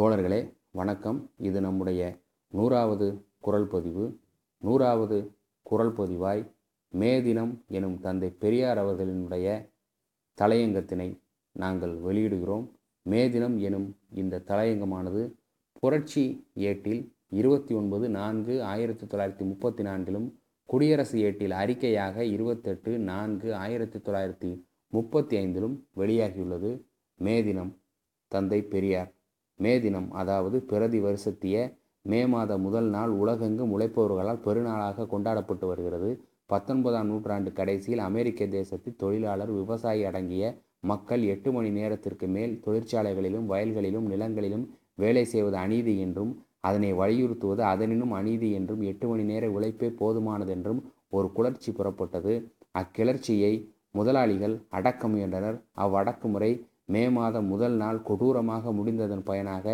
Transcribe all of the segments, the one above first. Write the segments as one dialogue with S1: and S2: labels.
S1: தோழர்களே வணக்கம். இது நம்முடைய நூறாவது குரல் பதிவு. நூறாவது குரல் பதிவாய் மே தினம் எனும் தந்தை பெரியார் அவர்களினுடைய தலையங்கத்தினை நாங்கள் வெளியிடுகிறோம். மே தினம் எனும் இந்த தலையங்கமானது புரட்சி ஏட்டில் இருபத்தி ஒன்பது நான்கு ஆயிரத்தி தொள்ளாயிரத்தி முப்பத்தி நான்கிலும் குடியரசு ஏட்டில் அறிக்கையாக இருபத்தெட்டு நான்கு ஆயிரத்தி தொள்ளாயிரத்தி முப்பத்தி ஐந்திலும் வெளியாகியுள்ளது. மே தினம் தந்தை பெரியார் மே தினம் அதாவது பிரதி வருஷத்திய மே மாத முதல் நாள் உலகெங்கும் உழைப்பவர்களால் பெருநாளாக கொண்டாடப்பட்டு வருகிறது. பத்தொன்பதாம் நூற்றாண்டு கடைசியில் அமெரிக்க தேசத்தில் தொழிலாளர் விவசாயி அடங்கிய மக்கள் எட்டு மணி நேரத்திற்கு மேல் தொழிற்சாலைகளிலும் வயல்களிலும் நிலங்களிலும் வேலை செய்வது அநீதி என்றும் அதனை வலியுறுத்துவது அதனினும் அநீதி என்றும் எட்டு மணி நேர உழைப்பே போதுமானதென்றும் ஒரு கிளர்ச்சி புறப்பட்டது. அக்கிளர்ச்சியை முதலாளிகள் அடக்க முயன்றனர். அவ்வடக்குமுறை மே மாதம் முதல் நாள் கொடூரமாக முடிந்ததன் பயனாக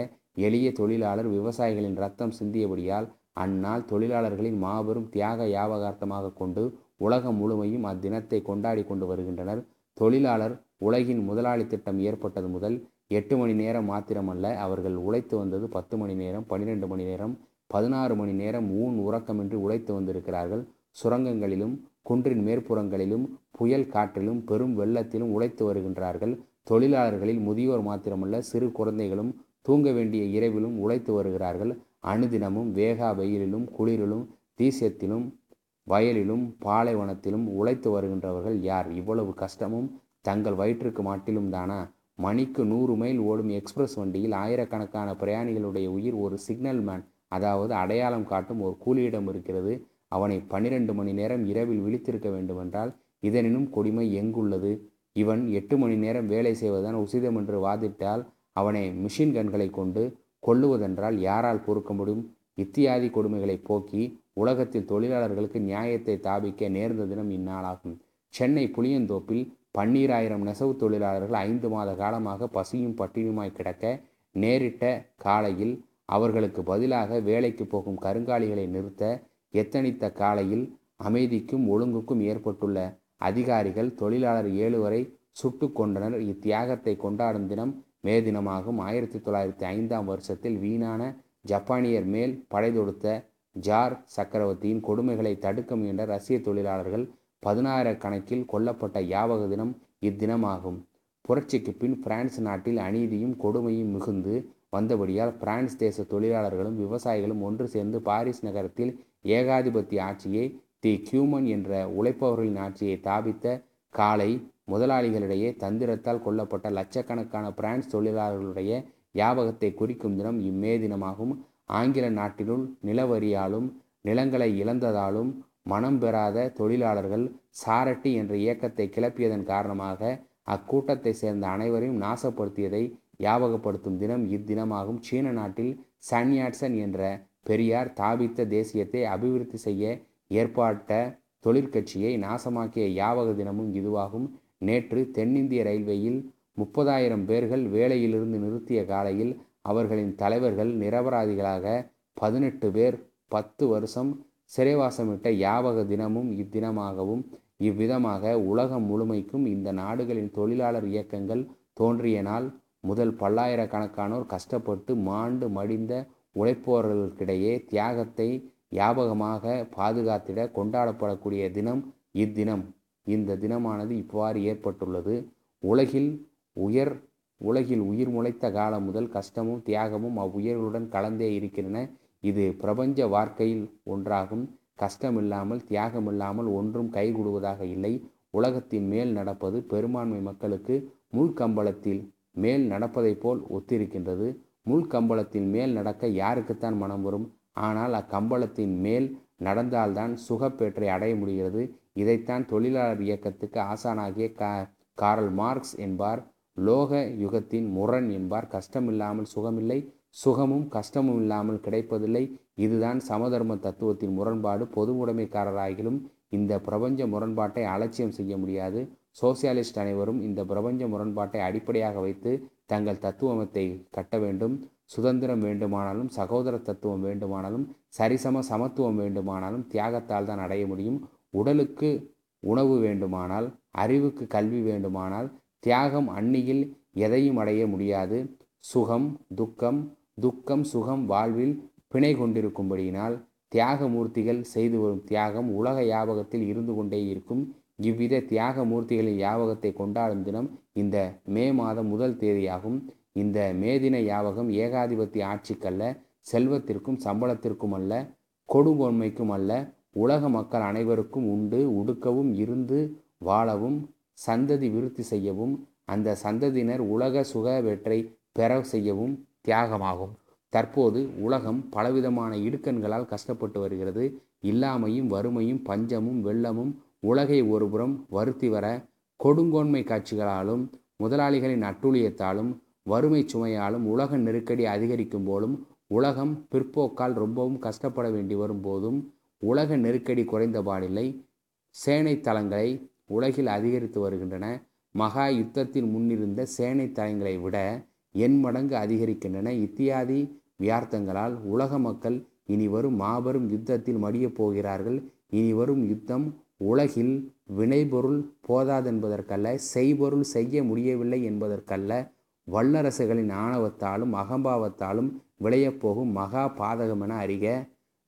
S1: எளிய தொழிலாளர் விவசாயிகளின் ரத்தம் சிந்தியபடியால் அந்நாள் தொழிலாளர்களின் மாபெரும் தியாக யாபகார்த்தமாக கொண்டு உலகம் முழுமையும் அத்தினத்தை கொண்டாடி கொண்டு வருகின்றனர். தொழிலாளர் உலகின் முதலாளி திட்டம் ஏற்பட்டது முதல் எட்டு மணி நேரம் மாத்திரமல்ல அவர்கள் உழைத்து வந்தது பத்து மணி நேரம் பன்னிரெண்டு மணி நேரம் பதினாறு மணி நேரம் ஊன் உறக்கமின்றி உழைத்து வந்திருக்கிறார்கள். சுரங்கங்களிலும் குன்றின் மேற்புறங்களிலும் புயல் காற்றிலும் பெரும் வெள்ளத்திலும் உழைத்து வருகின்றார்கள். தொழிலாளர்களில் முதியோர் மாத்திரமல்ல சிறு குழந்தைகளும் தூங்க வேண்டிய இரவிலும் உழைத்து வருகிறார்கள். அணுதினமும் வேகா வெயிலிலும் குளிரிலும் தீசியத்திலும் வயலிலும் பாலைவனத்திலும் உழைத்து வருகின்றவர்கள் யார்? இவ்வளவு கஷ்டமும் தங்கள் வயிற்றுக்கு மாட்டிலும் தானா? மணிக்கு நூறு மைல் ஓடும் எக்ஸ்பிரஸ் வண்டியில் ஆயிரக்கணக்கான பிரயாணிகளுடைய உயிர் ஒரு சிக்னல் மேன் அதாவது அடையாளம் காட்டும் ஒரு கூலியிடம் இருக்கிறது. அவனை பன்னிரண்டு மணி நேரம் இரவில் விழித்திருக்க வேண்டுமென்றால் இதனினும் கொடுமை எங்குள்ளது? இவன் எட்டு மணி நேரம் வேலை செய்வதுதான் உசிதம் என்று வாதிட்டால் அவனை மிஷின் கண்களை கொண்டு கொள்ளுவதென்றால் யாரால் பொறுக்க முடியும்? இத்தியாதி கொடுமைகளை போக்கி உலகத்தில் தொழிலாளர்களுக்கு நியாயத்தை தாபிக்க நேர்ந்த தினம் இந்நாளாகும். சென்னை புளியந்தோப்பில் பன்னீராயிரம் நெசவு தொழிலாளர்கள் ஐந்து மாத காலமாக பசியும் பட்டினியுமாய் கிடக்க நேரிட்ட காலையில் அவர்களுக்கு பதிலாக வேலைக்கு போகும் கருங்காலிகளை நிறுத்த எத்தனித்த காலையில் அமைதிக்கும் ஒழுங்குக்கும் ஏற்பட்டுள்ள அதிகாரிகள் தொழிலாளர் ஏழு வரை சுட்டு கொண்டனர் இத்தியாகத்தை கொண்டாடும் தினம் மே தினமாகும். ஆயிரத்தி தொள்ளாயிரத்தி ஐந்தாம் வருஷத்தில் வீணான ஜப்பானியர் மேல் படை தொடுத்த ஜார் சக்கரவர்த்தியின் கொடுமைகளை தடுக்க முயன்ற ரஷ்ய தொழிலாளர்கள் பதினாயிரக்கணக்கில் கொல்லப்பட்ட யாவக தினம் இத்தினமாகும். புரட்சிக்கு பின் பிரான்ஸ் நாட்டில் அநீதியும் கொடுமையும் மிகுந்து வந்தபடியால் பிரான்ஸ் தேச தொழிலாளர்களும் விவசாயிகளும் ஒன்று சேர்ந்து பாரிஸ் நகரத்தில் ஏகாதிபத்திய ஆட்சியை தி கியூமன் என்ற உழைப்பவர்களின் ஆட்சியை தாபித்த காலை முதலாளிகளிடையே தந்திரத்தால் கொல்லப்பட்ட லட்சக்கணக்கான பிரான்ஸ் தொழிலாளர்களுடைய யாபகத்தை குறிக்கும் தினம் இம்மே தினமாகும். ஆங்கில நாட்டினுள் நிலவரியாலும் நிலங்களை இழந்ததாலும் மனம் பெறாத தொழிலாளர்கள் சாரட்டி என்ற இயக்கத்தை கிளப்பியதன் காரணமாக அக்கூட்டத்தை சேர்ந்த அனைவரையும் நாசப்படுத்தியதை யாபகப்படுத்தும் தினம் இத்தினமாகும். சீன நாட்டில் சன்யாட்சன் என்ற பெரியார் தாபித்த தேசியத்தை அபிவிருத்தி செய்ய ஏற்பாட்ட தொழிற்கட்சியை நாசமாக்கிய யாவக தினமும் இதுவாகும். நேற்று தென்னிந்திய ரயில்வேயில் முப்பதாயிரம் பேர்கள் வேலையிலிருந்து நிறுத்திய காலையில் அவர்களின் தலைவர்கள் நிரபராதிகளாக பதினெட்டு பேர் பத்து வருஷம் சிறைவாசமிட்ட யாவக தினமும் இத்தினமாகவும் இவ்விதமாக உலகம் முழுமைக்கும் இந்த நாடுகளின் தொழிலாளர் இயக்கங்கள் தோன்றிய நாள். முதல் பல்லாயிரக்கணக்கானோர் கஷ்டப்பட்டு மாண்டு மடிந்த உழைப்பவர்களுக்கிடையே தியாகத்தை ஞாபகமாக பாதுகாத்திட கொண்டாடப்படக்கூடிய தினம் இத்தினம். இந்த தினமானது இவ்வாறு ஏற்பட்டுள்ளது. உலகில் உயர் உலகில் உயிர் முளைத்த காலம் முதல் கஷ்டமும் தியாகமும் அவ்வுயர்களுடன் கலந்தே இருக்கின்றன. இது பிரபஞ்ச வாழ்க்கையில் ஒன்றாகும். கஷ்டமில்லாமல் தியாகமில்லாமல் ஒன்றும் கைகூடுவதாக இல்லை. உலகத்தின் மேல் நடப்பது பெரும்பான்மை மக்களுக்கு முள்கம்பளத்தில் மேல் நடப்பதைப் போல் ஒத்திருக்கின்றது. முள்கம்பளத்தின் மேல் நடக்க யாருக்குத்தான் மனம் வரும்? ஆனால் அக்கம்பளத்தின் மேல் நடந்தால்தான் சுகப்பேற்றை அடைய முடிகிறது. இதைத்தான் தொழிலாளர் இயக்கத்துக்கு ஆசானாகிய கா காரல் மார்க்ஸ் என்பார். லோக யுகத்தின் முரண் என்பார். கஷ்டமில்லாமல் சுகமில்லை. சுகமும் கஷ்டமும் இல்லாமல் கிடைப்பதில்லை. இதுதான் சமதர்ம தத்துவத்தின் முரண்பாடு. பொதுவுடைமைக்காரராகிலும் இந்த பிரபஞ்ச முரண்பாட்டை அலட்சியம் செய்ய முடியாது. சோசியலிஸ்ட் அனைவரும் இந்த பிரபஞ்ச முரண்பாட்டை அடிப்படையாக வைத்து தங்கள் தத்துவமத்தை கட்ட வேண்டும். சுதந்திரம் வேண்டுமானாலும் சகோதர தத்துவம் வேண்டுமானாலும் சரிசம சமத்துவம் வேண்டுமானாலும் தியாகத்தால் தான் அடைய முடியும். உடலுக்கு உணவு வேண்டுமானால் அறிவுக்கு கல்வி வேண்டுமானால் தியாகம் அந்நியில் எதையும் அடைய முடியாது. சுகம் துக்கம் துக்கம் சுகம் வாழ்வில் பிணை கொண்டிருக்கும்படியினால் தியாகமூர்த்திகள் செய்து வரும் தியாகம் உலக யாபகத்தில் இருந்து கொண்டே இருக்கும். இவ்வித தியாக மூர்த்திகளின் யாபகத்தை கொண்டாடும் தினம் இந்த மே மாதம் முதல் தேதியாகும். இந்த மே தின ஏகாதிபத்திய ஆட்சிக்கல்ல செல்வத்திற்கும் சம்பளத்திற்கும் அல்ல கொடுங்கொன்மைக்கும் அல்ல உலக மக்கள் அனைவருக்கும் உண்டு உடுக்கவும் இருந்து வாழவும் சந்ததி விருத்தி செய்யவும் அந்த சந்ததியினர் உலக சுக வெற்றை பெற செய்யவும் தியாகமாகும். தற்போது உலகம் பலவிதமான இடுக்கண்களால் கஷ்டப்பட்டு வருகிறது. இல்லாமையும் வறுமையும் பஞ்சமும் வெள்ளமும் உலகை ஒருபுறம் வருத்தி வர கொடுங்கோன்மை காட்சிகளாலும் முதலாளிகளின் அட்டூழியத்தாலும் வறுமை சுமையாலும் உலக நெருக்கடி அதிகரிக்கும் போலும் உலகம் பிற்போக்கால் ரொம்பவும் கஷ்டப்பட வேண்டி வரும் போதும் உலக நெருக்கடி குறைந்தபாடில்லை சேனை தளங்களை உலகில் அதிகரித்து வருகின்றன. மகா யுத்தத்தில் முன்னிருந்த சேனை தளங்களை விட எண் மடங்கு அதிகரிக்கின்றன. இத்தியாதி வியார்த்தங்களால் உலக மக்கள் இனி வரும் மாபெரும் யுத்தத்தில் மடியப் போகிறார்கள். இனி வரும் யுத்தம் உலகில் வினைபொருள் போதாதென்பதற்கல்ல செய்பொருள் செய்ய முடியவில்லை என்பதற்கல்ல வல்லரசுகளின் ஆணவத்தாலும் அகம்பாவத்தாலும் விளையப்போகும் மகா பாதகம் என அறிக.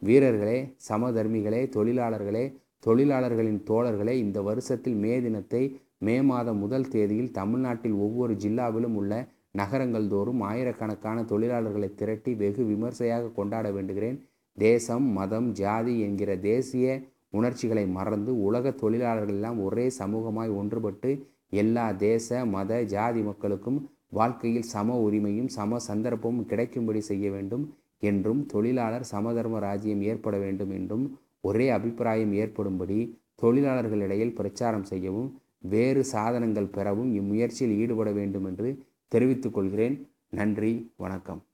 S1: வீரர்களே சமதர்மிகளே தொழிலாளர்களே தொழிலாளர்களின் தோழர்களே இந்த வருஷத்தில் மே தினத்தை மே மாதம் முதல் தேதியில் தமிழ்நாட்டில் ஒவ்வொரு ஜில்லாவிலும் உள்ள நகரங்கள் தோறும் ஆயிரக்கணக்கான தொழிலாளர்களை திரட்டி வெகு விமர்சையாக கொண்டாட வேண்டுகிறேன். தேசம் மதம் ஜாதி என்கிற தேசிய உணர்ச்சிகளை மறந்து உலக தொழிலாளர்கள் எல்லாம் ஒரே சமூகமாய் ஒன்றுபட்டு எல்லா தேச மத ஜாதி மக்களுக்கும் வாழ்க்கையில் சம உரிமையும் சம சந்தர்ப்பமும் கிடைக்கும்படி செய்ய வேண்டும் என்றும் தொழிலாளர் சமதர்ம ராஜ்யம் ஏற்பட வேண்டும் என்றும் ஒரே அபிப்பிராயம் ஏற்படும்படி தொழிலாளர்களிடையில் பிரச்சாரம் செய்யவும் வேறு சாதனங்கள் பெறவும் இம்முயற்சியில் ஈடுபட வேண்டும் என்று தெரிவித்துக் கொள்கிறேன். நன்றி வணக்கம்.